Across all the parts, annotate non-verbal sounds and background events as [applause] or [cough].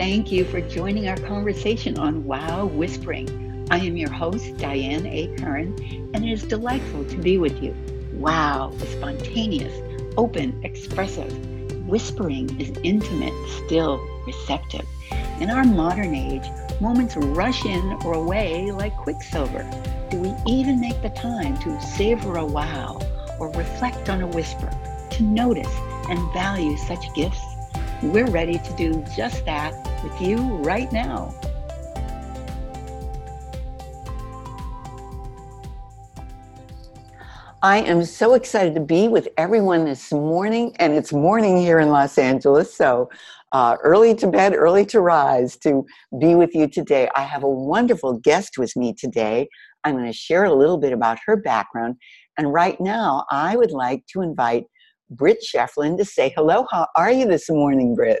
Thank you for joining our conversation on Wow Whispering. I am your host, Diane A. Curran, and it is delightful to be with you. Wow is spontaneous, open, expressive. Whispering is intimate, still, receptive. In our modern age, moments rush in or away like quicksilver. Do we even make the time to savor a wow or reflect on a whisper, to notice and value such gifts? We're ready to do just that with you right now. I am so excited to be with everyone this morning, and it's morning here in Los Angeles, so uh, early to bed, early to rise to be with you today. I have a wonderful guest with me today. I'm going to share a little bit about her background, and right now I would like to invite Britt Shefflin to say hello. How are you this morning, Britt?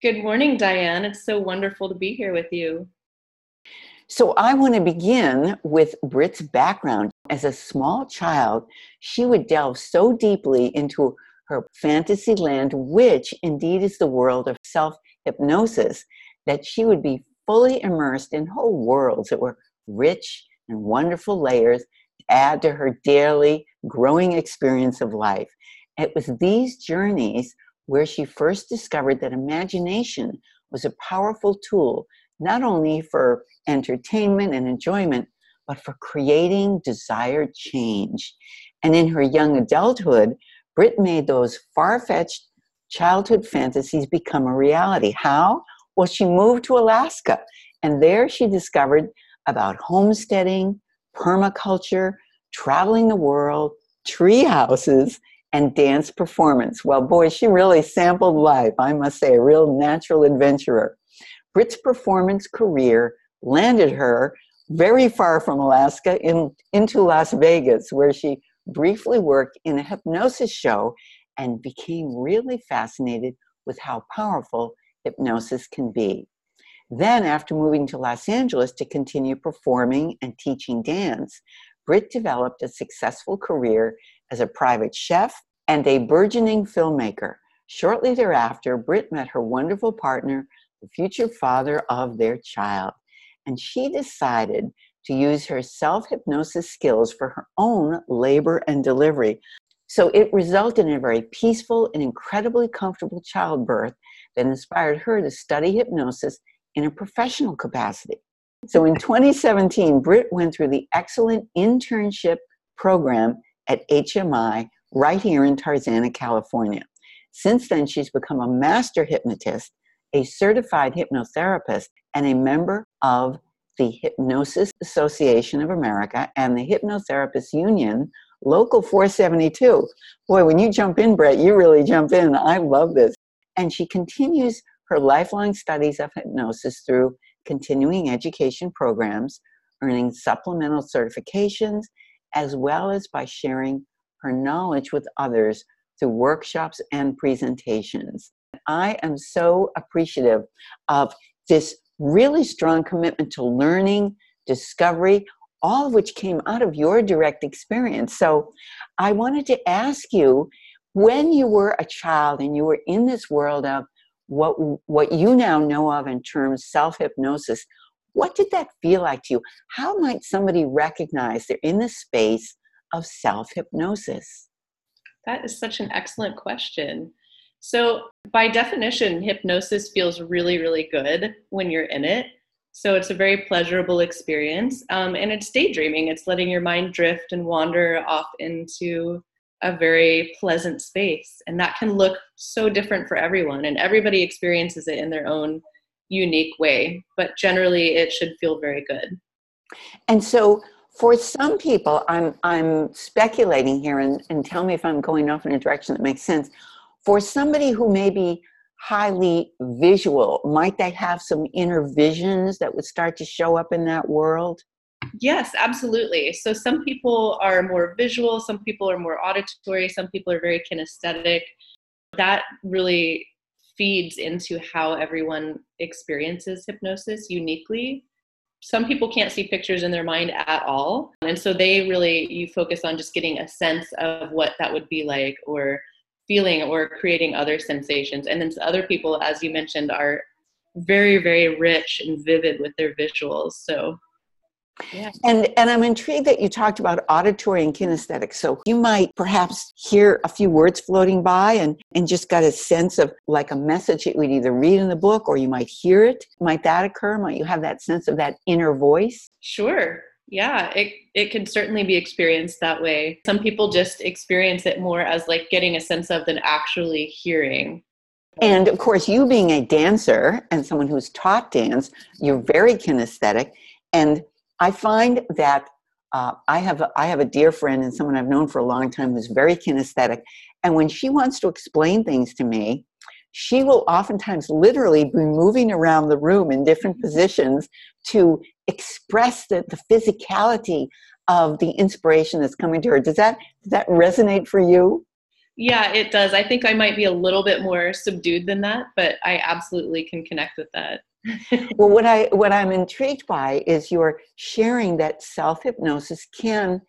Good morning, Diane. It's so wonderful to be here with you. So, I want to begin with Britt's background. As a small child, she would delve so deeply into her fantasy land, which indeed is the world of self hypnosis, that she would be fully immersed in whole worlds that were rich and wonderful layers to add to her daily growing experience of life. It was these journeys where she first discovered that imagination was a powerful tool not only for entertainment and enjoyment, but for creating desired change. And in her young adulthood, Britt made those far fetched childhood fantasies become a reality. How? Well, she moved to Alaska, and there she discovered about homesteading, permaculture, traveling the world, tree houses, and dance performance. Well, boy, she really sampled life, I must say, a real natural adventurer. Britt's performance career landed her very far from Alaska in, into Las Vegas, where she briefly worked in a hypnosis show and became really fascinated with how powerful hypnosis can be. Then, after moving to Los Angeles to continue performing and teaching dance, Britt developed a successful career as a private chef and a burgeoning filmmaker. Shortly thereafter, Britt met her wonderful partner, the future father of their child, and she decided to use her self hypnosis skills for her own labor and delivery. So it resulted in a very peaceful and incredibly comfortable childbirth that inspired her to study hypnosis in a professional capacity. So in 2017, Britt went through the excellent internship program at HMI right here in Tarzana, California. Since then, she's become a master hypnotist, a certified hypnotherapist, and a member of the Hypnosis Association of America and the Hypnotherapist Union, Local 472. Boy, when you jump in, Brett, you really jump in. I love this. And she continues her lifelong studies of hypnosis through continuing education programs, earning supplemental certifications, as well as by sharing her knowledge with others through workshops and presentations. I am so appreciative of this really strong commitment to learning, discovery, all of which came out of your direct experience. So I wanted to ask you when you were a child and you were in this world of what what you now know of in terms self hypnosis what did that feel like to you? How might somebody recognize they're in the space of self hypnosis that is such an excellent question. So by definition hypnosis feels really really good when you're in it. So it's a very pleasurable experience um, and it's daydreaming. It's letting your mind drift and wander off into a very pleasant space. And that can look so different for everyone, and everybody experiences it in their own unique way. But generally, it should feel very good. And so, for some people, I'm I'm speculating here, and, and tell me if I'm going off in a direction that makes sense. For somebody who may be highly visual, might they have some inner visions that would start to show up in that world? Yes, absolutely. So some people are more visual, some people are more auditory, some people are very kinesthetic. That really feeds into how everyone experiences hypnosis uniquely. Some people can't see pictures in their mind at all. And so they really, you focus on just getting a sense of what that would be like or feeling or creating other sensations. And then other people, as you mentioned, are very, very rich and vivid with their visuals. So yeah. And and I'm intrigued that you talked about auditory and kinesthetic. So you might perhaps hear a few words floating by and, and just got a sense of like a message that you would either read in the book or you might hear it. Might that occur? Might you have that sense of that inner voice? Sure. Yeah, it it can certainly be experienced that way. Some people just experience it more as like getting a sense of than actually hearing. And of course, you being a dancer and someone who's taught dance, you're very kinesthetic. And I find that uh, I have a, I have a dear friend and someone I've known for a long time who's very kinesthetic, and when she wants to explain things to me, she will oftentimes literally be moving around the room in different positions to express the, the physicality of the inspiration that's coming to her. Does that does that resonate for you? Yeah, it does. I think I might be a little bit more subdued than that, but I absolutely can connect with that. [laughs] well, what I what I'm intrigued by is your sharing that self hypnosis can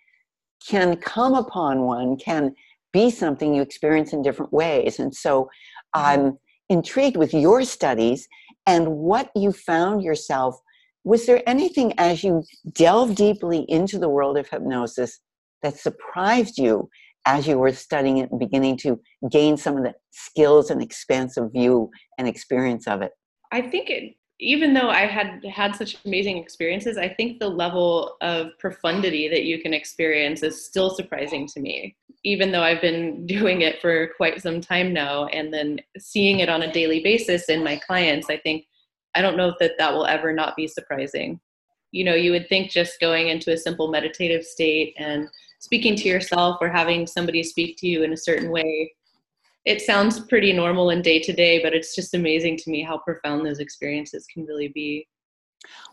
can come upon one, can be something you experience in different ways, and so. I'm intrigued with your studies and what you found yourself. Was there anything as you delve deeply into the world of hypnosis that surprised you as you were studying it and beginning to gain some of the skills and expansive view and experience of it? I think it, even though I had had such amazing experiences, I think the level of profundity that you can experience is still surprising to me. Even though I've been [laughs] doing it for quite some time now, and then seeing it on a daily basis in my clients, I think I don't know that that will ever not be surprising. You know, you would think just going into a simple meditative state and speaking to yourself or having somebody speak to you in a certain way it sounds pretty normal and day to day, but it's just amazing to me how profound those experiences can really be.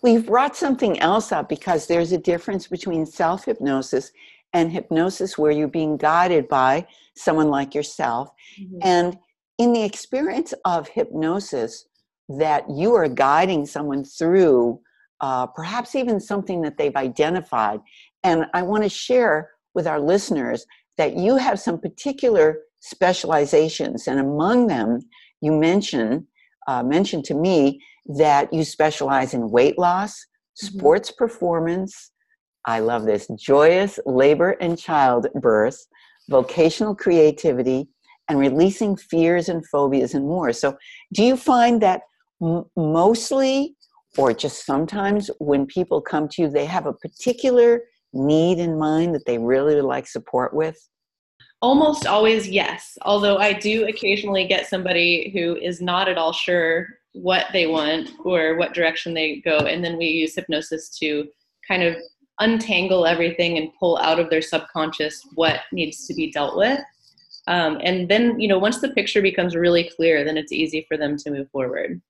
You've brought something else up because there's a difference between self hypnosis and hypnosis where you're being guided by someone like yourself. Mm-hmm. And in the experience of hypnosis, that you are guiding someone through uh, perhaps even something that they've identified. And I want to share with our listeners that you have some particular specializations, and among them, you mention uh, mentioned to me that you specialize in weight loss, mm-hmm. sports performance. I love this joyous labor and childbirth, vocational creativity, and releasing fears and phobias and more. So, do you find that m- mostly, or just sometimes, when people come to you, they have a particular need in mind that they really would like support with? Almost always, yes. Although I do occasionally get somebody who is not at all sure what they want or what direction they go. And then we use hypnosis to kind of untangle everything and pull out of their subconscious what needs to be dealt with. Um, and then, you know, once the picture becomes really clear, then it's easy for them to move forward.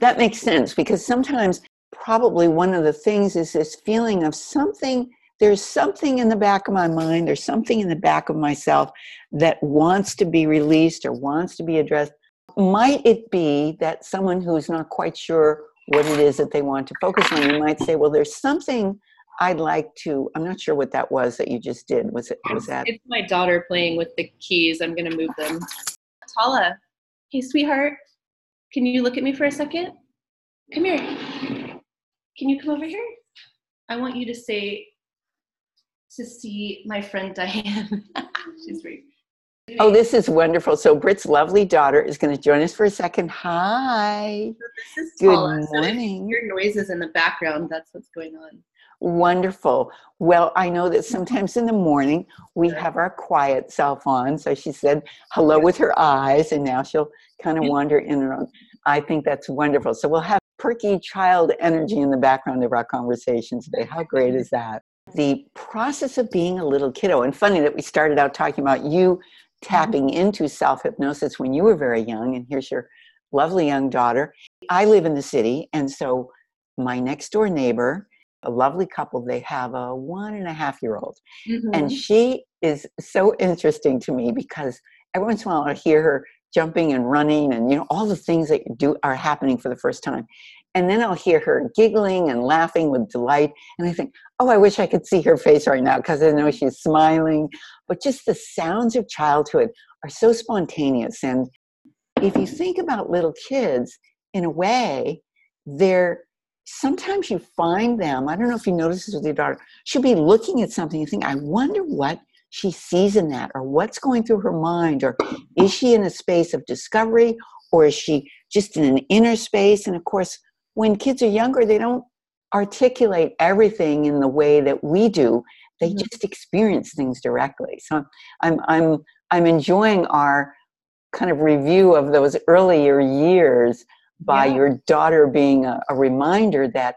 That makes sense because sometimes, probably one of the things is this feeling of something there's something in the back of my mind, there's something in the back of myself that wants to be released or wants to be addressed. Might it be that someone who's not quite sure what it is that they want to focus on, you might say, well, there's something I'd like to, I'm not sure what that was that you just did. Was it, was that? It's my daughter playing with the keys. I'm going to move them. Tala, hey, sweetheart, can you look at me for a second? Come here. Can you come over here? I want you to say to see my friend Diane. [laughs] She's great. Oh, this is wonderful. So Britt's lovely daughter is going to join us for a second. Hi. So this is Good Paula. morning. So your noises in the background, that's what's going on. Wonderful. Well, I know that [laughs] sometimes in the morning we have our quiet self on. So she said hello with her eyes, and now she'll kind of wander in and out. I think that's wonderful. So we'll have perky child energy in the background of our conversation today. How great is that? The process of being a little kiddo. And funny that we started out talking about you tapping mm-hmm. into self hypnosis when you were very young, and here's your lovely young daughter. I live in the city, and so my next door neighbor, a lovely couple, they have a one and a half year old. Mm-hmm. And she is so interesting to me because every once in a while I hear her jumping and running and you know all the things that do are happening for the first time and then I'll hear her giggling and laughing with delight. And I think, oh, I wish I could see her face right now because I know she's smiling. But just the sounds of childhood are so spontaneous. And if you think about little kids, in a way, they're sometimes you find them. I don't know if you notice this with your daughter. She'll be looking at something and think, I wonder what she sees in that, or what's going through her mind, or is she in a space of discovery, or is she just in an inner space? And of course, when kids are younger, they don't articulate everything in the way that we do. They mm-hmm. just experience things directly. So I'm I'm I'm enjoying our kind of review of those earlier years by yeah. your daughter being a, a reminder that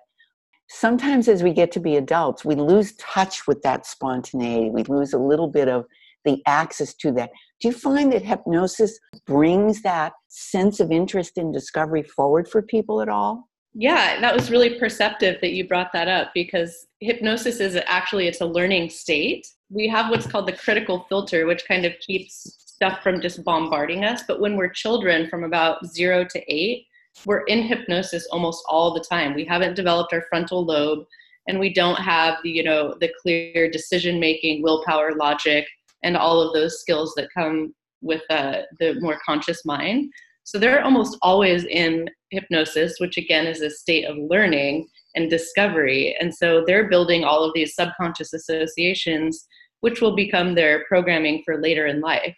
sometimes as we get to be adults, we lose touch with that spontaneity. We lose a little bit of the access to that. Do you find that hypnosis brings that sense of interest in discovery forward for people at all? Yeah, that was really perceptive that you brought that up because hypnosis is actually it's a learning state. We have what's called the critical filter which kind of keeps stuff from just bombarding us, but when we're children from about 0 to 8, we're in hypnosis almost all the time. We haven't developed our frontal lobe and we don't have the, you know, the clear decision making, willpower, logic, and all of those skills that come with uh, the more conscious mind. So they're almost always in hypnosis, which again is a state of learning and discovery. And so they're building all of these subconscious associations, which will become their programming for later in life.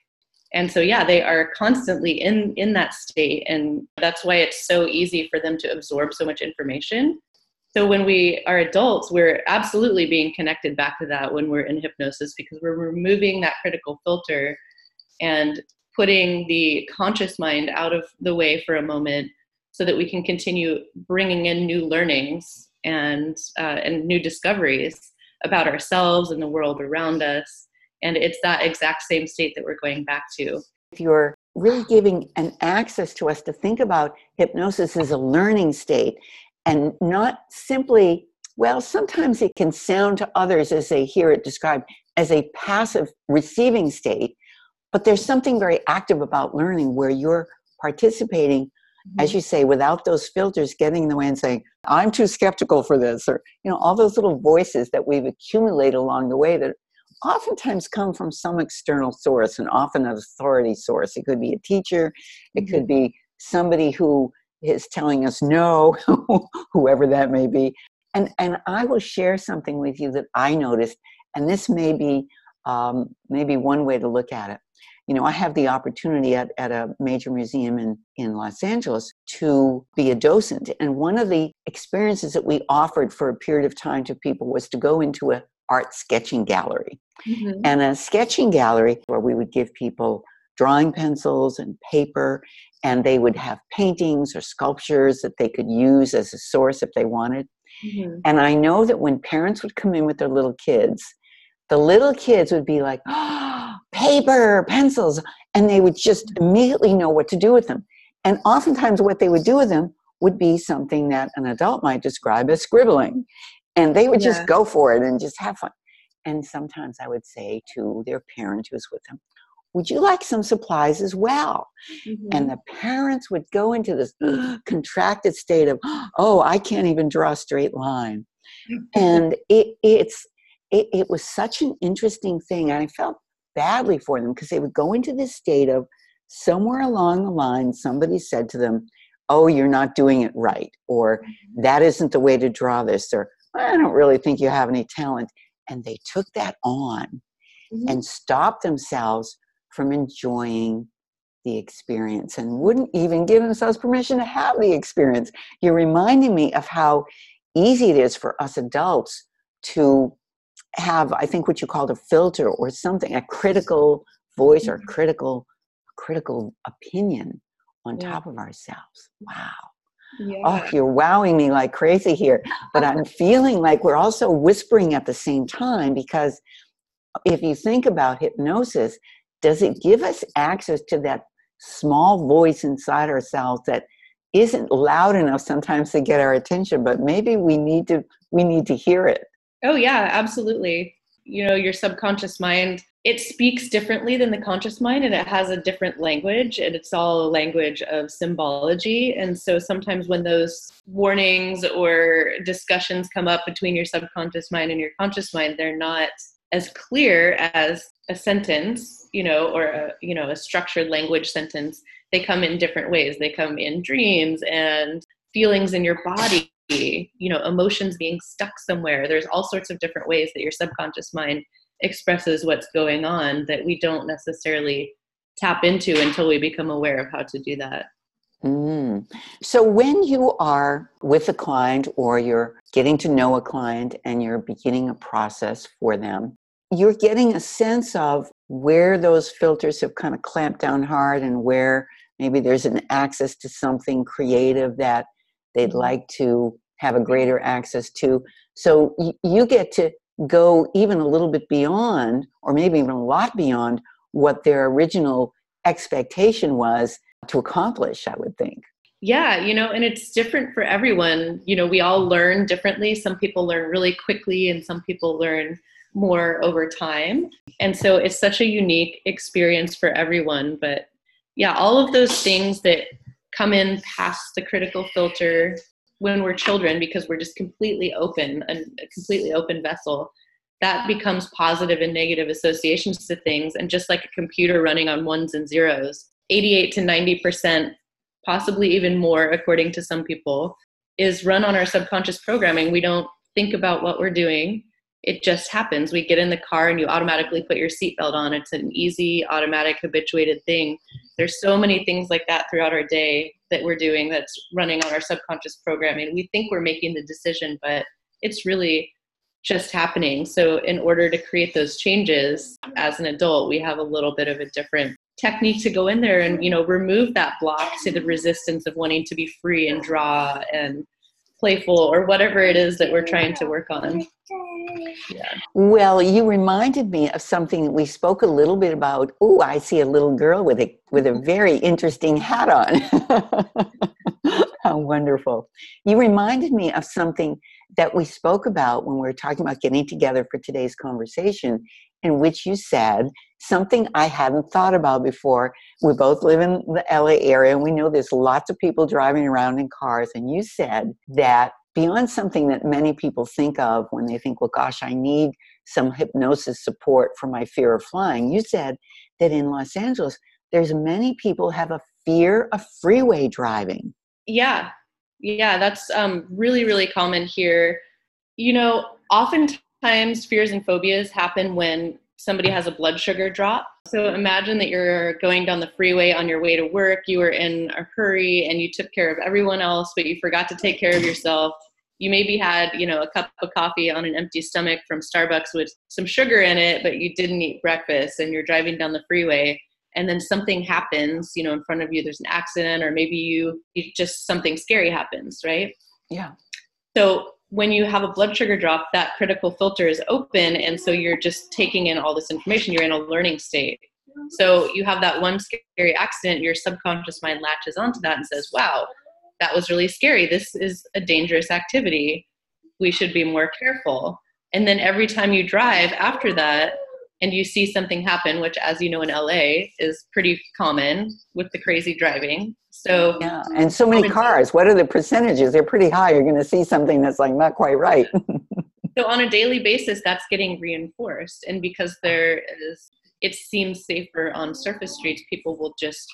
And so yeah they are constantly in in that state and that's why it's so easy for them to absorb so much information. So when we are adults we're absolutely being connected back to that when we're in hypnosis because we're removing that critical filter. And putting the conscious mind out of the way for a moment so that we can continue bringing in new learnings and uh, and new discoveries about ourselves and the world around us and it's that exact same state that we're going back to. If you're really giving an access to us to think about hypnosis as a learning state and not simply, well, sometimes it can sound to others as they hear it described as a passive receiving state, but there's something very active about learning where you're participating mm-hmm. as you say without those filters getting in the way and saying i'm too skeptical for this or you know all those little voices that we've accumulated along the way that oftentimes come from some external source and often an authority source. It could be a teacher, it could mm-hmm. be somebody who is telling us no, [laughs] whoever that may be. And, and I will share something with you that I noticed, and this may be um, maybe one way to look at it. You know, I have the opportunity at, at a major museum in, in Los Angeles to be a docent. And one of the experiences that we offered for a period of time to people was to go into a art sketching gallery. Mm-hmm. And a sketching gallery where we would give people drawing pencils and paper, and they would have paintings or sculptures that they could use as a source if they wanted. Mm-hmm. And I know that when parents would come in with their little kids, the little kids would be like, oh, [gasps] paper, pencils, and they would just immediately know what to do with them. And oftentimes, what they would do with them would be something that an adult might describe as scribbling. And they would yeah. just go for it and just have fun. And sometimes I would say to their parent who's with them, Would you like some supplies as well? Mm-hmm. And the parents would go into this [gasps] contracted state of, Oh, I can't even draw a straight line. [laughs] and it, it's, it, it was such an interesting thing. And I felt badly for them because they would go into this state of somewhere along the line, somebody said to them, Oh, you're not doing it right, or mm-hmm. that isn't the way to draw this, or I don't really think you have any talent. And they took that on mm-hmm. and stopped themselves from enjoying the experience and wouldn't even give themselves permission to have the experience. You're reminding me of how easy it is for us adults to have, I think, what you called a filter or something, a critical voice or mm-hmm. critical critical opinion on yeah. top of ourselves. Wow. Oh, yeah. oh, you're wowing me like crazy here. But I'm [laughs] feeling like we're also whispering at the same time because if you think about hypnosis, does it give us access to that small voice inside ourselves that isn't loud enough sometimes to get our attention, but maybe we need to we need to hear it. Oh yeah, absolutely. You know, your subconscious mind it speaks differently than the conscious mind and it has a different language and it's all a language of symbology and so sometimes when those warnings or discussions come up between your subconscious mind and your conscious mind they're not as clear as a sentence you know or a you know a structured language sentence they come in different ways. They come in dreams and feelings in your body, you know, emotions being stuck somewhere. There's all sorts of different ways that your subconscious mind expresses what's going on that we don't necessarily tap into until we become aware of how to do that. Mm. So, when you are with a client or you're getting to know a client and you're beginning a process for them, you're getting a sense of where those filters have kind of clamped down hard and where maybe there's an access to something creative that they'd mm-hmm. like to have a greater access to. So, you get to go even a little bit beyond, or maybe even a lot beyond, what their original expectation was to accomplish, I would think. Yeah, you know, and it's different for everyone. You know, we all learn differently. Some people learn really quickly, and some people learn more over time. And so it's such a unique experience for everyone. But yeah, all of those things that come in past the critical filter when we're children, because we're just completely open, and a completely open vessel, that becomes positive and negative associations to things. And just like a computer running on ones and zeros, 88 to 90%, possibly even more, according to some people, is run on our subconscious programming. We don't think about what we're doing. It just happens. We get in the car and you automatically put your seatbelt on. It's an easy, automatic, habituated thing. There's so many things like that throughout our day that we're doing that's running on our subconscious programming. We think we're making the decision, but it's really just happening. So, in order to create those changes as an adult, we have a little bit of a different technique to go in there and you know remove that block to the resistance of wanting to be free and draw and playful or whatever it is that we're trying to work on. Yeah. well you reminded me of something that we spoke a little bit about. Oh i see a little girl with a with a very interesting hat on. [laughs] How wonderful. You reminded me of something that we spoke about when we were talking about getting together for today's conversation in which you said something I hadn't thought about before. We both live in the LA area and we know there's lots of people driving around in cars. And you said that beyond something that many people think of when they think, well, gosh, I need some hypnosis support for my fear of flying, you said that in Los Angeles, there's many people have a fear of freeway driving. Yeah. Yeah, that's um, really, really common here. You know, oftentimes fears and phobias happen when somebody has a blood sugar drop. So imagine that you're going down the freeway on your way to work, you were in a hurry and you took care of everyone else, but you forgot to take care of yourself. You maybe had, you know, a cup of coffee on an empty stomach from Starbucks with some sugar in it, but you didn't eat breakfast and you're driving down the freeway and then something happens, you know, in front of you there's an accident or maybe you, you just something scary happens, right? Yeah. So when you have a blood sugar drop, that critical filter is open, and so you're just taking in all this information. You're in a learning state. So you have that one scary accident, your subconscious mind latches onto that and says, Wow, that was really scary. This is a dangerous activity. We should be more careful. And then every time you drive after that, and you see something happen, which, as you know, in LA is pretty common with the crazy driving. So, yeah, and so many cars. What are the percentages? They're pretty high. You're going to see something that's like not quite right. [laughs] so, on a daily basis, that's getting reinforced. And because there is, it seems safer on surface streets, people will just,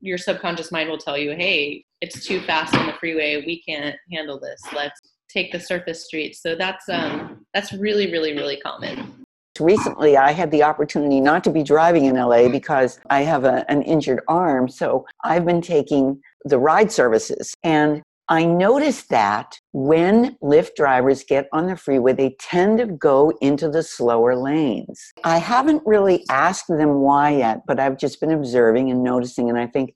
your subconscious mind will tell you, hey, it's too fast on the freeway. We can't handle this. Let's take the surface streets. So, that's, um, that's really, really, really common recently I had the opportunity not to be driving in LA because I have a, an injured arm. So I've been taking the ride services. And I noticed that when Lyft drivers get on the freeway, they tend to go into the slower lanes. I haven't really asked them why yet, but I've just been observing and noticing. And I think,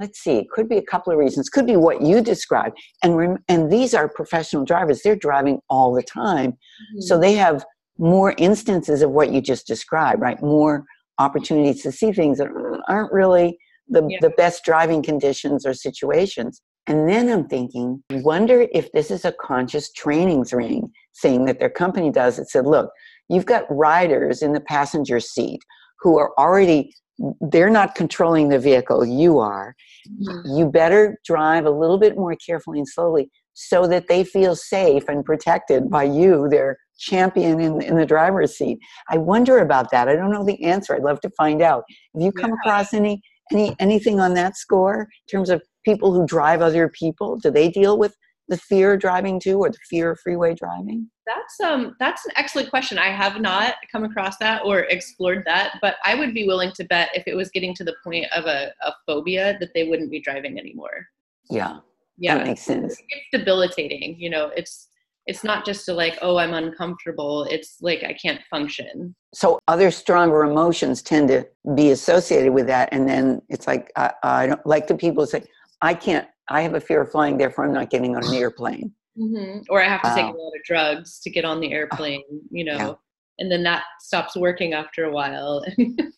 let's see, it could be a couple of reasons. Could be what you described. And, rem- and these are professional drivers, they're driving all the time. Mm-hmm. So they have more instances of what you just described, right? More opportunities to see things that aren't really the, yeah. the best driving conditions or situations. And then I'm thinking, wonder if this is a conscious training thing, thing that their company does. It said, look, you've got riders in the passenger seat who are already they're not controlling the vehicle you are mm-hmm. you better drive a little bit more carefully and slowly so that they feel safe and protected by you their champion in, in the driver's seat. I wonder about that. I don't know the answer. I'd love to find out. Have you come yeah. across any Any anything on that score in terms of people who drive other people? Do they deal with the fear of driving too, or the fear of freeway driving? That's um that's an excellent question. I have not come across that or explored that, but I would be willing to bet if it was getting to the point of a, a phobia that they wouldn't be driving anymore. Yeah. Yeah. That makes sense. It's debilitating, you know, it's it's not just to like, oh, I'm uncomfortable. It's like I can't function. So other stronger emotions tend to be associated with that, and then it's like I, I don't like the people say, I can't. I have a fear of flying, therefore I'm not getting on an airplane. Mm-hmm. Or I have to Wow. take a lot of drugs to get on the airplane, you know, Yeah. and then that stops working after a while.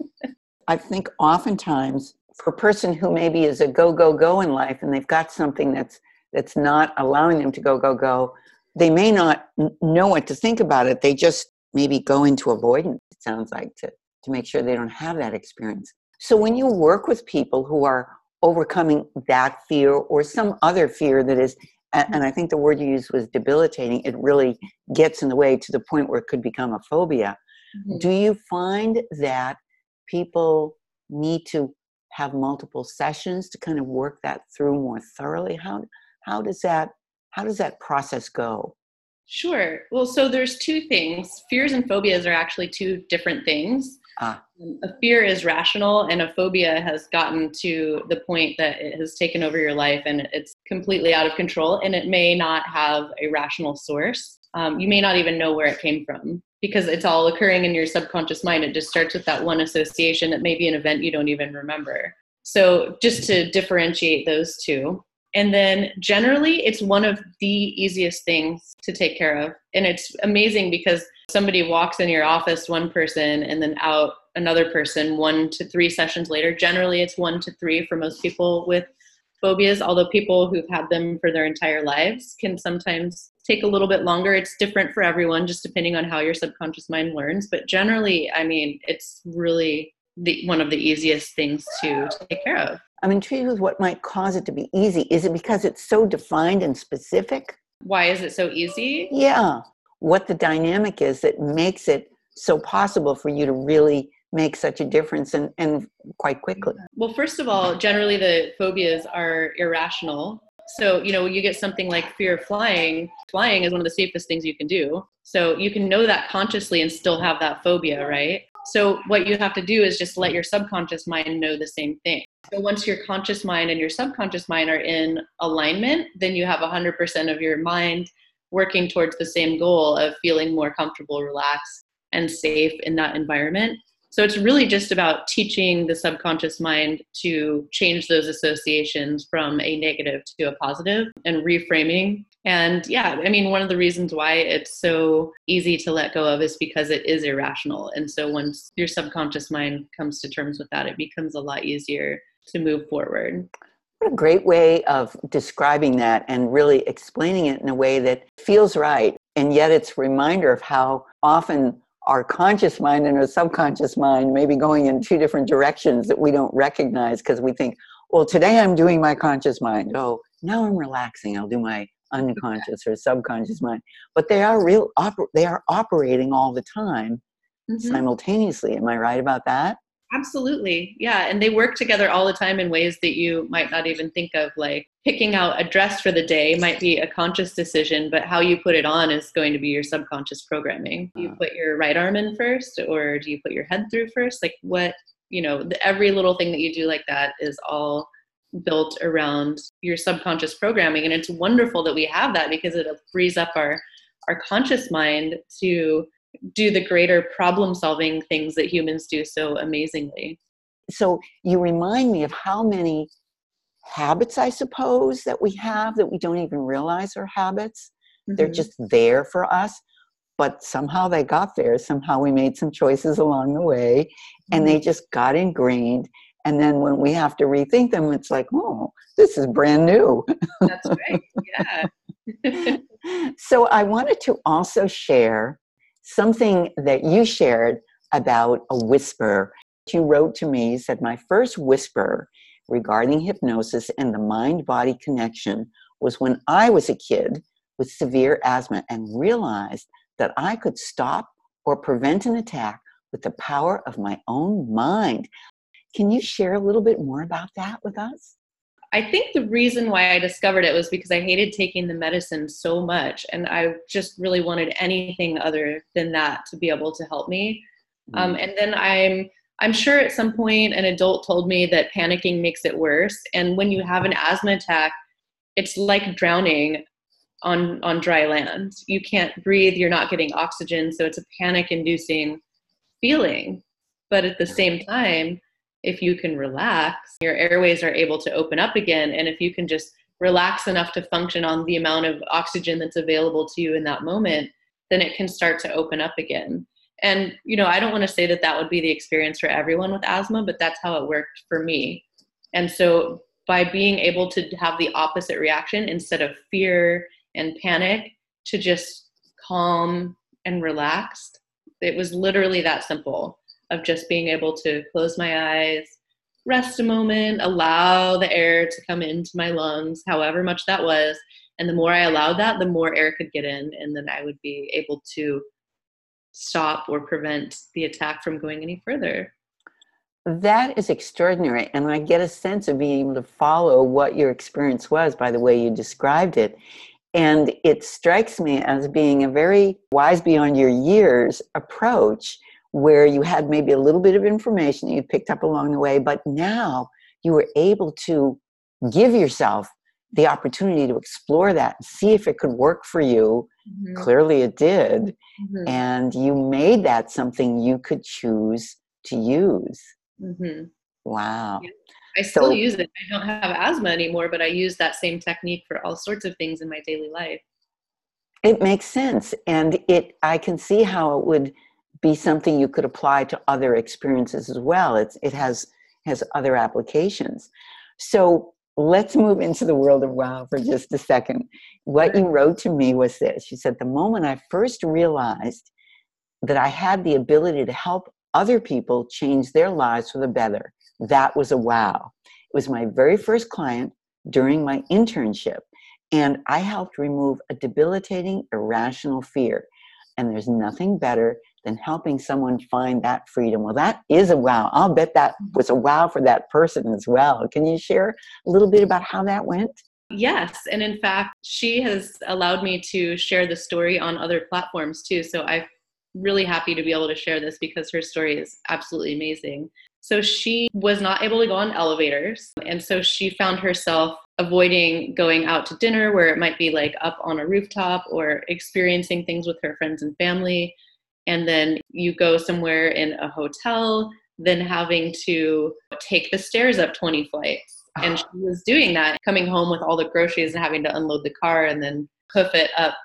[laughs] I think oftentimes for a person who maybe is a go go go in life and they've got something that's that's not allowing them to go go go, they may not know what to think about it. They just maybe go into avoidance. It sounds like to to make sure they don't have that experience. So when you work with people who are overcoming that fear or some other fear that is and I think the word you used was debilitating. It really gets in the way to the point where it could become a phobia. Mhm. Do you find that people need to have multiple sessions to kind of work that through more thoroughly? How how does that how does that process go? Sure. Well, so there's two things. Fears and phobias are actually two different things. Ah. Um, A fear is rational, and a phobia has gotten to the point that it has taken over your life and it's completely out of control, and it may not have a rational source. Um, you may not even know where it came from because it's all occurring in your subconscious mind. It just starts with that one association that may be an event you don't even remember. So, just to differentiate those two. And then generally, it's one of the easiest things to take care of. And it's amazing because somebody walks in your office, one person, and then out another person one to three sessions later. Generally, it's one to three for most people with phobias, although people who've had them for their entire lives can sometimes take a little bit longer. It's different for everyone, just depending on how your subconscious mind learns. But generally, I mean, it's really the, one of the easiest things to take care of. I'm intrigued with what might cause it to be easy. Is it because it's so defined and specific? Why is it so easy? Yeah. What the dynamic is that makes it so possible for you to really make such a difference and, and quite quickly. Well, first of all, generally the phobias are irrational. So, you know, you get something like fear of flying. Flying is one of the safest things you can do. So, you can know that consciously and still have that phobia, right? So, what you have to do is just let your subconscious mind know the same thing. So, once your conscious mind and your subconscious mind are in alignment, then you have 100% of your mind working towards the same goal of feeling more comfortable, relaxed, and safe in that environment. So it's really just about teaching the subconscious mind to change those associations from a negative to a positive and reframing. And yeah, I mean, one of the reasons why it's so easy to let go of is because it is irrational. And so once your subconscious mind comes to terms with that, it becomes a lot easier to move forward. What a great way of describing that and really explaining it in a way that feels right. And yet it's a reminder of how often our conscious mind and our subconscious mind may be going in two different directions that we don't recognize because we think, well, today I'm doing my conscious mind. Oh, now I'm relaxing. I'll do my unconscious or subconscious mind. But they are real, oper- they are operating all the time Mhm. simultaneously. Am I right about that? Absolutely. Yeah. And they work together all the time in ways that you might not even think of. Like picking out a dress for the day might be a conscious decision, but how you put it on is going to be your subconscious programming. Do you Ah. put your right arm in first or do you put your head through first? Like what, you know, the, every little thing that you do like that is all built around your subconscious programming. And it's wonderful that we have that because it frees up our, our conscious mind to do the greater problem solving things that humans do so amazingly. so you remind me of how many habits i suppose that we have that we don't even realize are habits they're Mhm. just there for us but somehow they got there somehow we made some choices along the way and they just got ingrained and then when we have to rethink them it's like oh this is brand new That's right. Yeah. [laughs] so I wanted to also share something that you shared about a whisper. You wrote to me, said, My first whisper regarding hypnosis and the mind body connection was when I was a kid with severe asthma and realized that I could stop or prevent an attack with the power of my own mind. Can you share a little bit more about that with us? I think the reason why I discovered it was because I hated taking the medicine so much, and I just really wanted anything other than that to be able to help me. Mm. Um, and then I'm I'm sure at some point an adult told me that panicking makes it worse. And when you have an asthma attack, it's like drowning on on dry land. You can't breathe. You're not getting oxygen, so it's a panic-inducing feeling. But at the same time, if you can relax, your airways are able to open up again. And if you can just relax enough to function on the amount of oxygen that's available to you in that moment, then it can start to open up again. And, you know, I don't want to say that that would be the experience for everyone with asthma, but that's how it worked for me. And so by being able to have the opposite reaction instead of fear and panic to just calm and relaxed, it was literally that simple of just being able to close my eyes, rest a moment, allow the air to come into my lungs, however much that was. And the more I allowed that, the more air could get in, and then I would be able to stop or prevent the attack from going any further. That is extraordinary. And I get a sense of being able to follow what your experience was by the way you described it. And it strikes me as being a very wise beyond your years approach where you had maybe a little bit of information that you picked up along the way, but now you were able to give yourself the opportunity to explore that and see if it could work for you. Mm-hmm. Clearly, it did. Mm-hmm. And you made that something you could choose to use. Mm-hmm. Wow. Yeah. I still so, use it. I don't have asthma anymore, but I use that same technique for all sorts of things in my daily life. It makes sense. And it I can see how it would be something you could apply to other experiences as well. It's, it has, has other applications. So let's move into the world of wow for just a second. What you wrote to me was this. You said, The moment I first realized that I had the ability to help other people change their lives for the better, that was a wow. It was my very first client during my internship, and I helped remove a debilitating, irrational fear. And there's nothing better than helping someone find that freedom. Well, that is a wow. I'll bet that mm-hmm. was a wow for that person as well. Can you share a little bit about how that went? Yes. And in fact, she has allowed me to share the story on other platforms too. So I'm really happy to be able to share this because her story is absolutely amazing. So she was not able to go on elevators. And so she found herself avoiding going out to dinner where it might be like up on a rooftop or experiencing things with her friends and family and then you go somewhere in a hotel, then having to take the stairs up 20 flights. And ah. she was doing that, coming home with all the groceries and having to unload the car and then hoof it up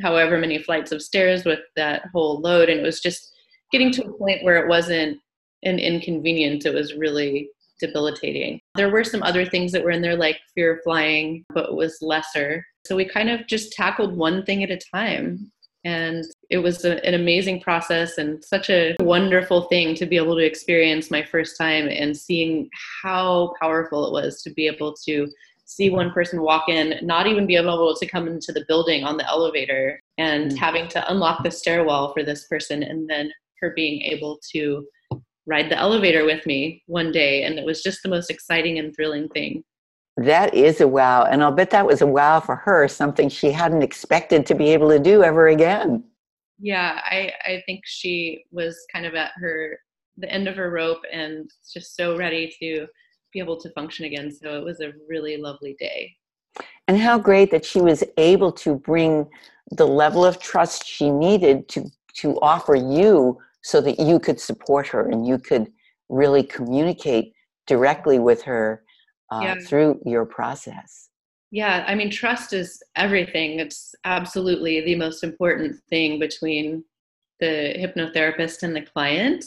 however many flights of stairs with that whole load. And it was just getting to a point where it wasn't an inconvenience, it was really debilitating. There were some other things that were in there, like fear of flying, but it was lesser. So we kind of just tackled one thing at a time. And it was a, an amazing process and such a wonderful thing to be able to experience my first time and seeing how powerful it was to be able to see one person walk in, not even be able to come into the building on the elevator, and mm-hmm. having to unlock the stairwell for this person, and then her being able to ride the elevator with me one day. And it was just the most exciting and thrilling thing. That is a wow. And I'll bet that was a wow for her, something she hadn't expected to be able to do ever again. Yeah, I, I think she was kind of at her the end of her rope and just so ready to be able to function again. So it was a really lovely day. And how great that she was able to bring the level of trust she needed to to offer you so that you could support her and you could really communicate directly with her uh, yeah. through your process. Yeah, I mean, trust is everything. It's absolutely the most important thing between the hypnotherapist and the client.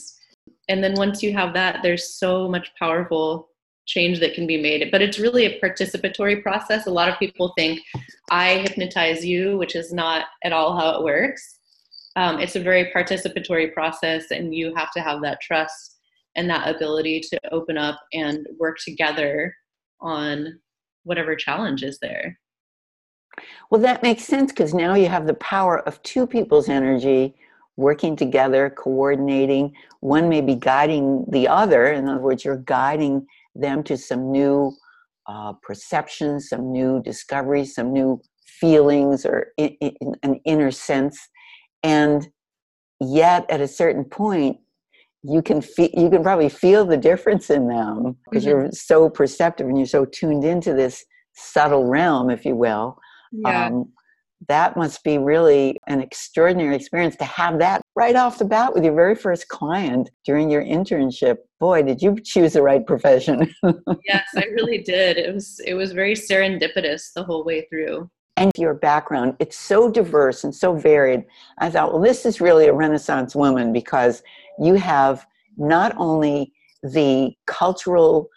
And then once you have that, there's so much powerful change that can be made. But it's really a participatory process. A lot of people think I hypnotize you, which is not at all how it works. Um, it's a very participatory process, and you have to have that trust and that ability to open up and work together on whatever challenge is there. Well, that makes sense because now you have the power of two people's energy working together, coordinating. One may be guiding the other. In other words, you're guiding them to some new uh, perceptions, some new discoveries, some new feelings, or in, in, an inner sense. And yet, at a certain point, you can feel you can probably feel the difference in them because mm-hmm. you're so perceptive and you're so tuned into this subtle realm, if you will. Yeah. Um, that must be really an extraordinary experience to have that right off the bat with your very first client during your internship. Boy, did you choose the right profession. [laughs] yes, I really did. It was it was very serendipitous the whole way through. And your background, it's so diverse and so varied. I thought, well, this is really a Renaissance woman because you have not only the cultural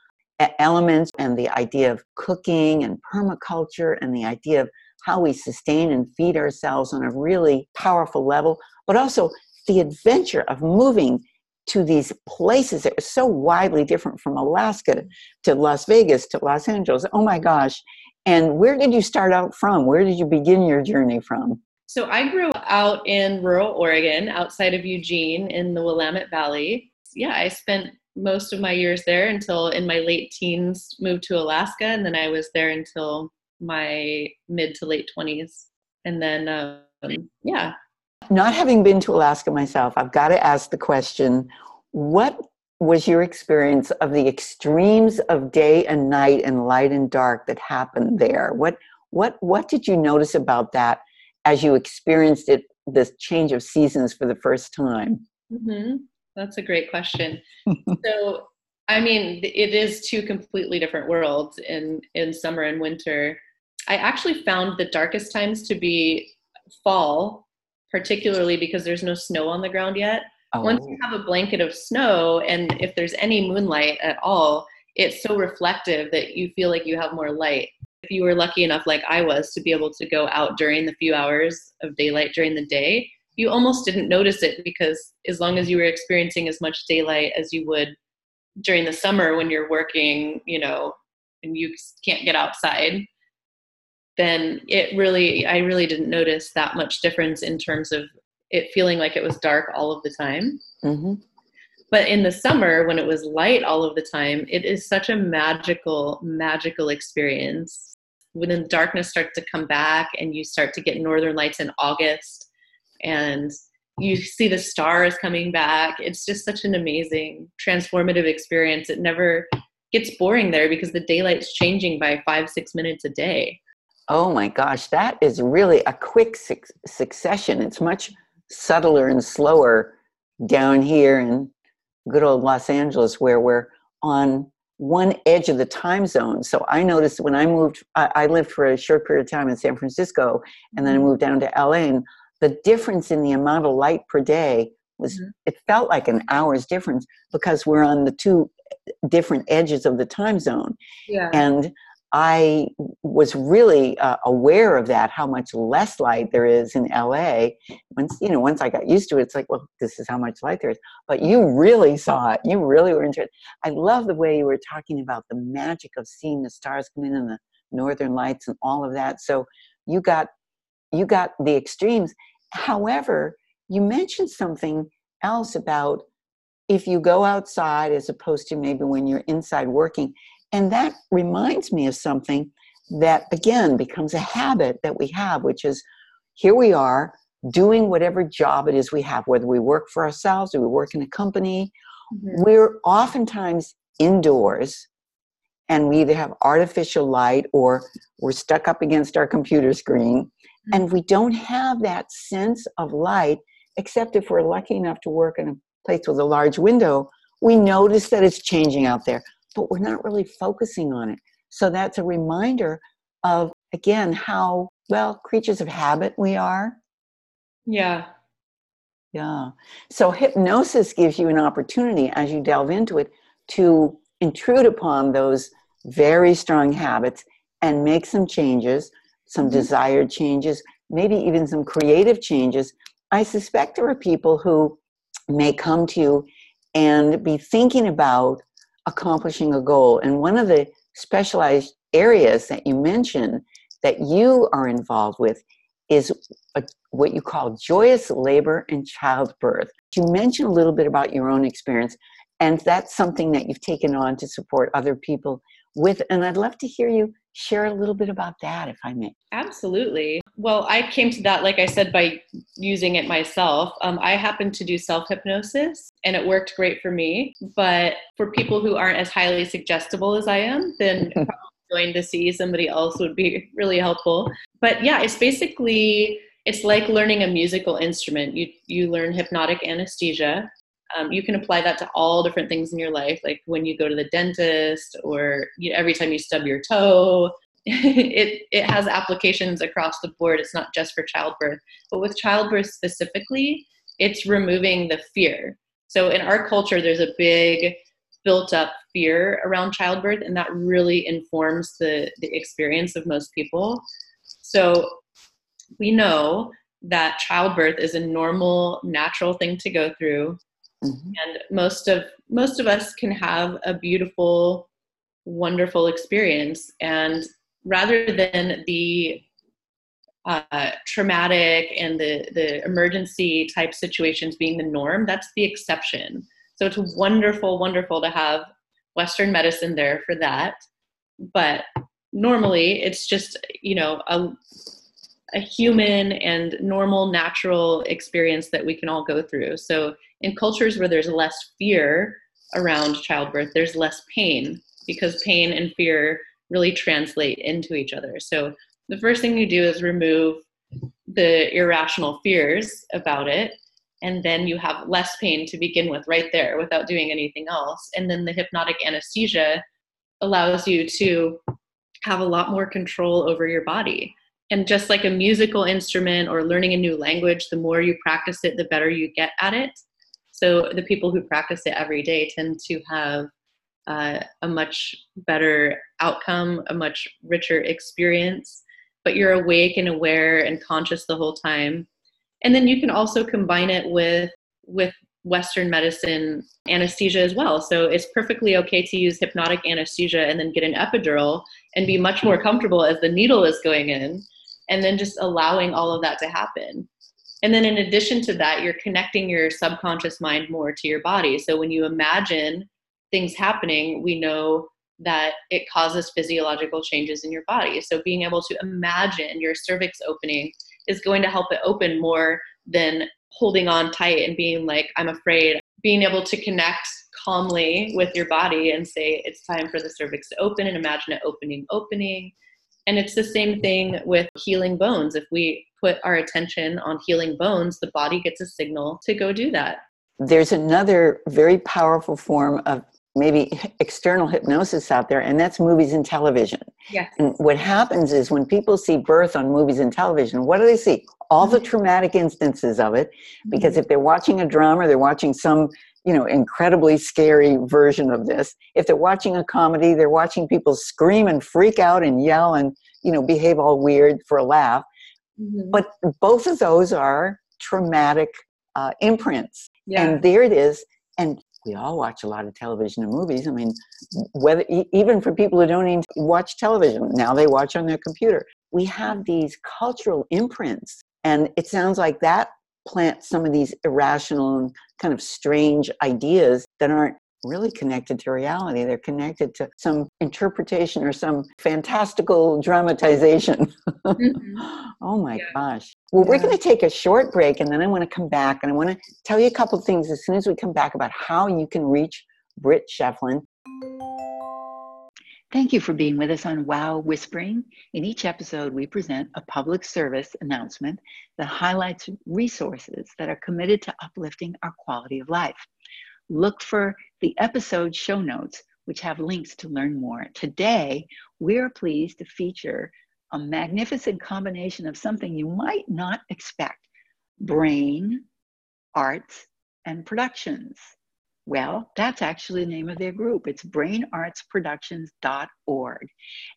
elements and the idea of cooking and permaculture and the idea of how we sustain and feed ourselves on a really powerful level, but also the adventure of moving to these places that were so widely different from Alaska to Las Vegas to Los Angeles. Oh my gosh. And where did you start out from? Where did you begin your journey from? So I grew out in rural Oregon, outside of Eugene in the Willamette Valley. Yeah, I spent most of my years there until in my late teens moved to Alaska and then I was there until my mid to late 20s. And then, um, yeah. Not having been to Alaska myself, I've got to ask the question what was your experience of the extremes of day and night and light and dark that happened there? What, what, what did you notice about that as you experienced it, this change of seasons for the first time? Mm-hmm. That's a great question. [laughs] so, I mean, it is two completely different worlds in in summer and winter. I actually found the darkest times to be fall, particularly because there's no snow on the ground yet. Oh. Once you oh. have a blanket of snow, and if there's any moonlight at all, it's so reflective that you feel like you have more light. If you were lucky enough, like I was, to be able to go out during the few hours of daylight during the day, you almost didn't notice it because as long as you were experiencing as much daylight as you would during the summer when you're working, you know, and you can't get outside, then it really, I really didn't notice that much difference in terms of it feeling like it was dark all of the time. Mm-hmm. But in the summer, when it was light all of the time, it is such a magical, magical experience. When the darkness starts to come back and you start to get northern lights in August and you see the stars coming back, it's just such an amazing, transformative experience. It never gets boring there because the daylight's changing by five, six minutes a day. Oh my gosh, that is really a quick su- succession. It's much subtler and slower down here in good old Los Angeles, where we're on one edge of the time zone. So I noticed when I moved, I, I lived for a short period of time in San Francisco, and then I mm-hmm. moved down to LA. And the difference in the amount of light per day was, mm-hmm. it felt like an hour's difference because we're on the two different edges of the time zone. Yeah. And I was really uh, aware of that, how much less light there is in LA. Once you know, once I got used to it, it's like, well, this is how much light there is. But you really saw it. You really were into it. I love the way you were talking about the magic of seeing the stars come in and the northern lights and all of that. So you got you got the extremes. However, you mentioned something else about if you go outside as opposed to maybe when you're inside working and that reminds me of something that, again, becomes a habit that we have, which is here we are doing whatever job it is we have, whether we work for ourselves or we work in a company. Mm-hmm. We're oftentimes indoors and we either have artificial light or we're stuck up against our computer screen mm-hmm. and we don't have that sense of light except if we're lucky enough to work in a place with a large window we notice that it's changing out there but we're not really focusing on it. So that's a reminder of, again, how, well, creatures of habit we are. Yeah. Yeah. So hypnosis gives you an opportunity as you delve into it to intrude upon those very strong habits and make some changes, some mm-hmm. desired changes, maybe even some creative changes. I suspect there are people who may come to you and be thinking about accomplishing a goal. And one of the specialized areas that you mentioned that you are involved with is a, what you call joyous labor and childbirth. You mentioned a little bit about your own experience, and that's something that you've taken on to support other people with. And I'd love to hear you share a little bit about that, if I may. Absolutely. Well, I came to that, like I said, by using it myself. Um, I happen to do self hypnosis and it worked great for me. But for people who aren't as highly suggestible as I am, then [laughs] going to see somebody else would be really helpful. But yeah, it's basically it's like learning a musical instrument. You you learn hypnotic anesthesia. Um, you can apply that to all different things in your life, like when you go to the dentist, or you know, every time you stub your toe. [laughs] it it has applications across the board. It's not just for childbirth, but with childbirth specifically, it's removing the fear. So in our culture, there's a big built up fear around childbirth and that really informs the, the experience of most people so we know that childbirth is a normal natural thing to go through mm-hmm. and most of most of us can have a beautiful wonderful experience and rather than the uh, traumatic and the the emergency type situations being the norm that's the exception so it's wonderful, wonderful to have Western medicine there for that. But normally it's just, you know, a, a human and normal, natural experience that we can all go through. So in cultures where there's less fear around childbirth, there's less pain because pain and fear really translate into each other. So the first thing you do is remove the irrational fears about it and then you have less pain to begin with right there without doing anything else. And then the hypnotic anesthesia allows you to have a lot more control over your body. And just like a musical instrument or learning a new language the more you practice it the better you get at it so the people who practice it every day tend to have uh, a much better outcome a much richer experience. But you're awake and aware and conscious the whole time. And then you can also combine it with with western medicine anesthesia as well. So it's perfectly okay to use hypnotic anesthesia and then get an epidural and be much more comfortable as the needle is going in and then just allowing all of that to happen and then in addition to that you're connecting your subconscious mind more to your body so when you imagine things happening we know that it causes physiological changes in your body so being able to imagine your cervix opening is going to help it open more than holding on tight and being like, I'm afraid. Being able to connect calmly with your body and say, it's time for the cervix to open and imagine it opening, opening. And it's the same thing with healing bones. If we put our attention on healing bones, the body gets a signal to go do that. There's another very powerful form of maybe external hypnosis out there, and that's movies and television. Yes. And what happens is when people see birth on movies and television, what do they see? All the mm-hmm. traumatic instances of it. Because mm-hmm. if they're watching a drama, they're watching some, you know, incredibly scary version of this. If they're watching a comedy, they're watching people scream and freak out and yell and, you know, behave all weird for a laugh. Mm-hmm. But both of those are traumatic uh, imprints. Yeah. And there it is. And we all watch a lot of television and movies. I mean, whether even for people who don't even watch television, now they watch on their computer. We have these cultural imprints, and it sounds like that plants some of these irrational and kind of strange ideas that aren't really connected to reality. They're connected to some interpretation or some fantastical dramatization. Mm-hmm. [laughs] oh my yeah. gosh. Well, yeah. we're going to take a short break and then I want to come back and I want to tell you a couple of things as soon as we come back about how you can reach Britt Sheflin. Thank you for being with us on Wow Whispering. In each episode, we present a public service announcement that highlights resources that are committed to uplifting our quality of life. Look for the episode show notes, which have links to learn more. Today, we're pleased to feature a magnificent combination of something you might not expect brain, arts, and productions. Well, that's actually the name of their group. It's brainartsproductions.org.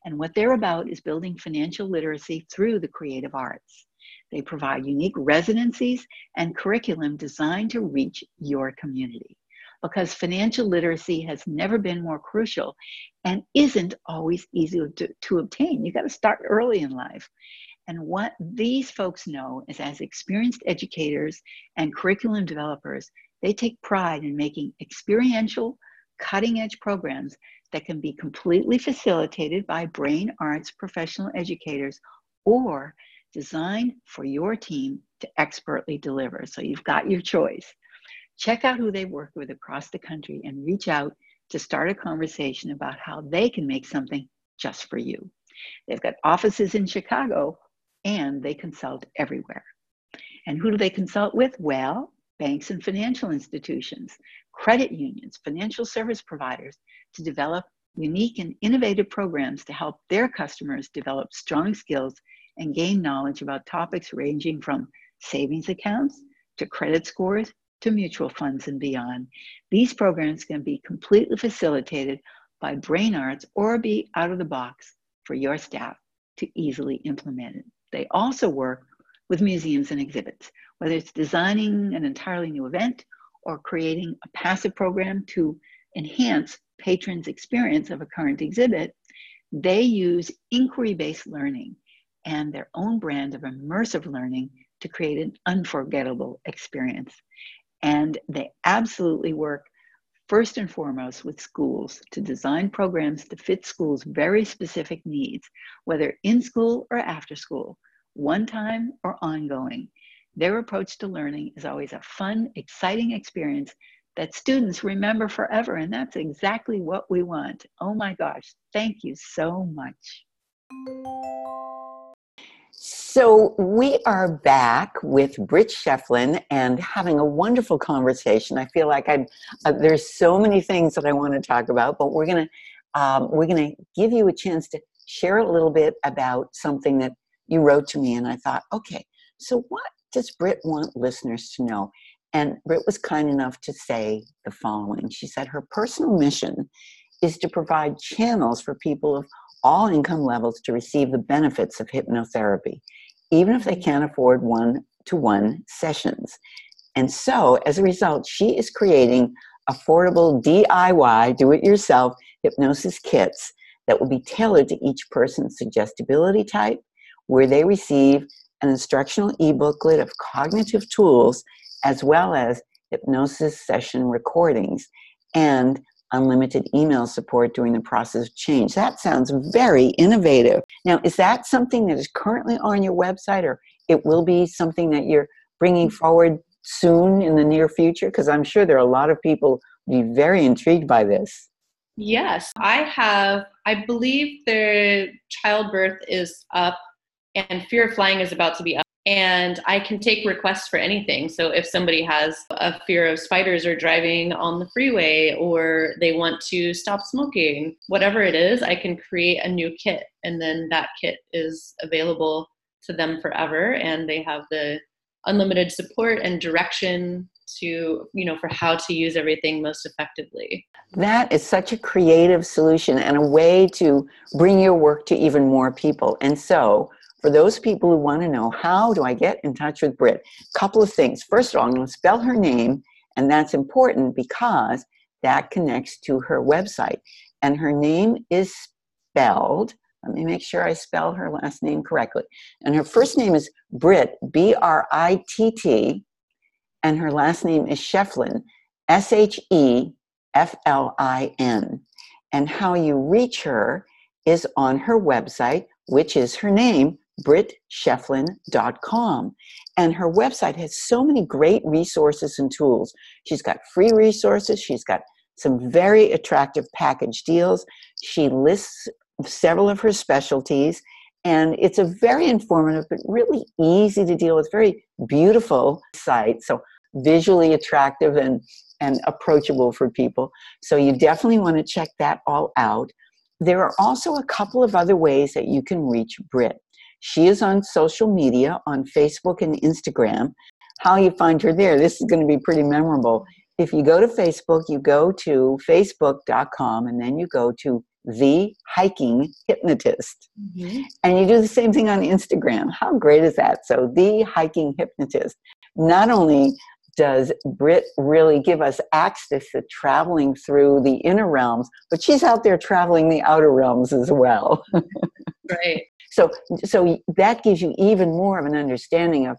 And what they're about is building financial literacy through the creative arts. They provide unique residencies and curriculum designed to reach your community because financial literacy has never been more crucial and isn't always easy to, to obtain. You got to start early in life. And what these folks know is as experienced educators and curriculum developers, they take pride in making experiential, cutting edge programs that can be completely facilitated by brain arts professional educators or designed for your team to expertly deliver. So you've got your choice. Check out who they work with across the country and reach out to start a conversation about how they can make something just for you. They've got offices in Chicago and they consult everywhere. And who do they consult with? Well, banks and financial institutions, credit unions, financial service providers to develop unique and innovative programs to help their customers develop strong skills and gain knowledge about topics ranging from savings accounts to credit scores to mutual funds and beyond. These programs can be completely facilitated by brain arts or be out of the box for your staff to easily implement it. They also work with museums and exhibits, whether it's designing an entirely new event or creating a passive program to enhance patrons' experience of a current exhibit, they use inquiry based learning and their own brand of immersive learning to create an unforgettable experience. And they absolutely work first and foremost with schools to design programs to fit schools' very specific needs, whether in school or after school, one time or ongoing. Their approach to learning is always a fun, exciting experience that students remember forever. And that's exactly what we want. Oh my gosh, thank you so much. So we are back with Britt Sheflin and having a wonderful conversation. I feel like I'm uh, there's so many things that I want to talk about, but we're gonna um, we're gonna give you a chance to share a little bit about something that you wrote to me, and I thought, okay, so what does Britt want listeners to know? And Britt was kind enough to say the following. She said her personal mission is to provide channels for people of all income levels to receive the benefits of hypnotherapy, even if they can't afford one to one sessions. And so, as a result, she is creating affordable DIY, do it yourself hypnosis kits that will be tailored to each person's suggestibility type, where they receive an instructional e booklet of cognitive tools as well as hypnosis session recordings and unlimited email support during the process of change. That sounds very innovative. Now, is that something that is currently on your website or it will be something that you're bringing forward soon in the near future? Because I'm sure there are a lot of people be very intrigued by this. Yes, I have. I believe the childbirth is up and Fear of Flying is about to be up. And I can take requests for anything. So if somebody has a fear of spiders or driving on the freeway or they want to stop smoking, whatever it is, I can create a new kit. And then that kit is available to them forever. And they have the unlimited support and direction to you know for how to use everything most effectively. That is such a creative solution and a way to bring your work to even more people. And so for those people who want to know how do I get in touch with Britt, couple of things. First of all, I'm going to spell her name, and that's important because that connects to her website. And her name is spelled, let me make sure I spell her last name correctly. And her first name is Britt, B R I T T, and her last name is Sheflin, S H E F L I N. And how you reach her is on her website, which is her name, brittsheflin.com. And her website has so many great resources and tools. She's got free resources, she's got some very attractive package deals. She lists several of her specialties, and it's a very informative but really easy to deal with, very beautiful site. So visually attractive and and approachable for people. So you definitely want to check that all out. There are also a couple of other ways that you can reach Britt. She is on social media on Facebook and Instagram. How you find her there, this is going to be pretty memorable. If you go to Facebook, you go to facebook.com and then you go to the hiking hypnotist. Mm-hmm. And you do the same thing on Instagram. How great is that? So, the hiking hypnotist. Not only does Britt really give us access to traveling through the inner realms, but she's out there traveling the outer realms as well. [laughs] right. So, so that gives you even more of an understanding of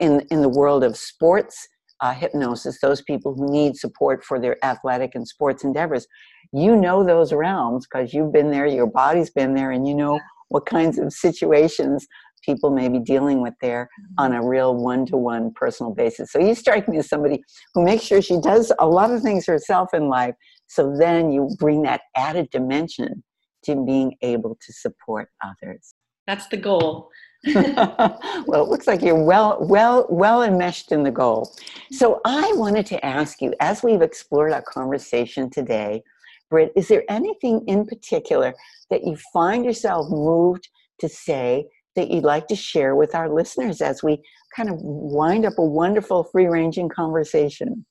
in in the world of sports uh, hypnosis, those people who need support for their athletic and sports endeavors. You know those realms because you've been there, your body's been there, and you know what kinds of situations people may be dealing with there on a real one to one personal basis. So you strike me as somebody who makes sure she does a lot of things herself in life. So then you bring that added dimension to being able to support others. That's the goal. [laughs] well, it looks like you're well, well, well enmeshed in the goal. So I wanted to ask you, as we've explored our conversation today, Britt, is there anything in particular that you find yourself moved to say that you'd like to share with our listeners as we kind of wind up a wonderful free ranging conversation?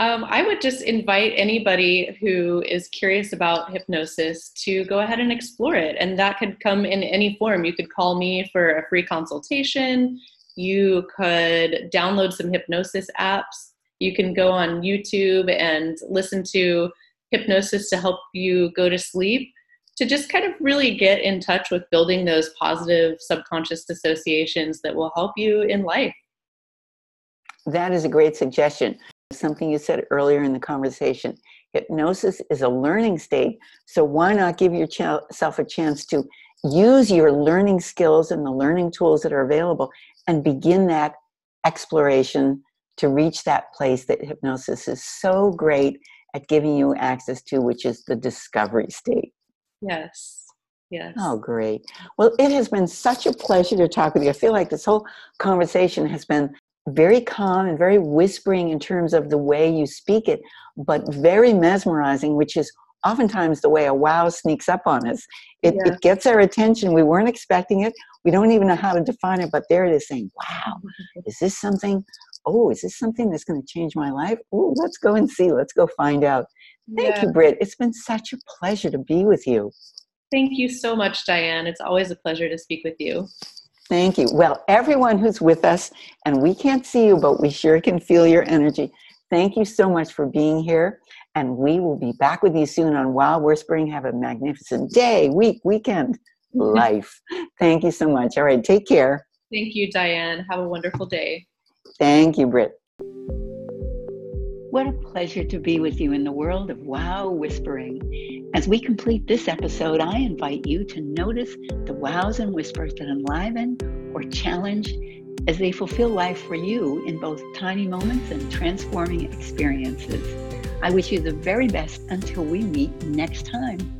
Um, I would just invite anybody who is curious about hypnosis to go ahead and explore it. And that could come in any form. You could call me for a free consultation. You could download some hypnosis apps. You can go on YouTube and listen to hypnosis to help you go to sleep to just kind of really get in touch with building those positive subconscious associations that will help you in life. That is a great suggestion something you said earlier in the conversation. Hypnosis is a learning state, so why not give yourself a chance to use your learning skills and the learning tools that are available and begin that exploration to reach that place that hypnosis is so great at giving you access to, which is the discovery state. Yes. Yes. Oh, great. Well, it has been such a pleasure to talk with you. I feel like this whole conversation has been very calm and very whispering in terms of the way you speak it, but very mesmerizing, which is oftentimes the way a wow sneaks up on us. It, yeah. it, gets our attention. We weren't expecting it. We don't even know how to define it, but there it is saying, wow, mm-hmm. is this something? Oh, is this something that's going to change my life? Oh, let's go and see. Let's go find out. Thank yeah. you, Britt. It's been such a pleasure to be with you. Thank you so much, Diane. It's always a pleasure to speak with you. Thank you. Well, everyone who's with us, and we can't see you, but we sure can feel your energy. Thank you so much for being here. And we will be back with you soon on Wow Whispering. Have a magnificent day, week, weekend, mm-hmm. life. Thank you so much. All right, take care. Thank you, Diane. Have a wonderful day. Thank you, Britt. What a pleasure to be with you in the world of wow whispering. As we complete this episode, I invite you to notice the wows and whispers that enliven or challenge as they fulfill life for you in both tiny moments and transforming experiences. I wish you the very best until we meet next time.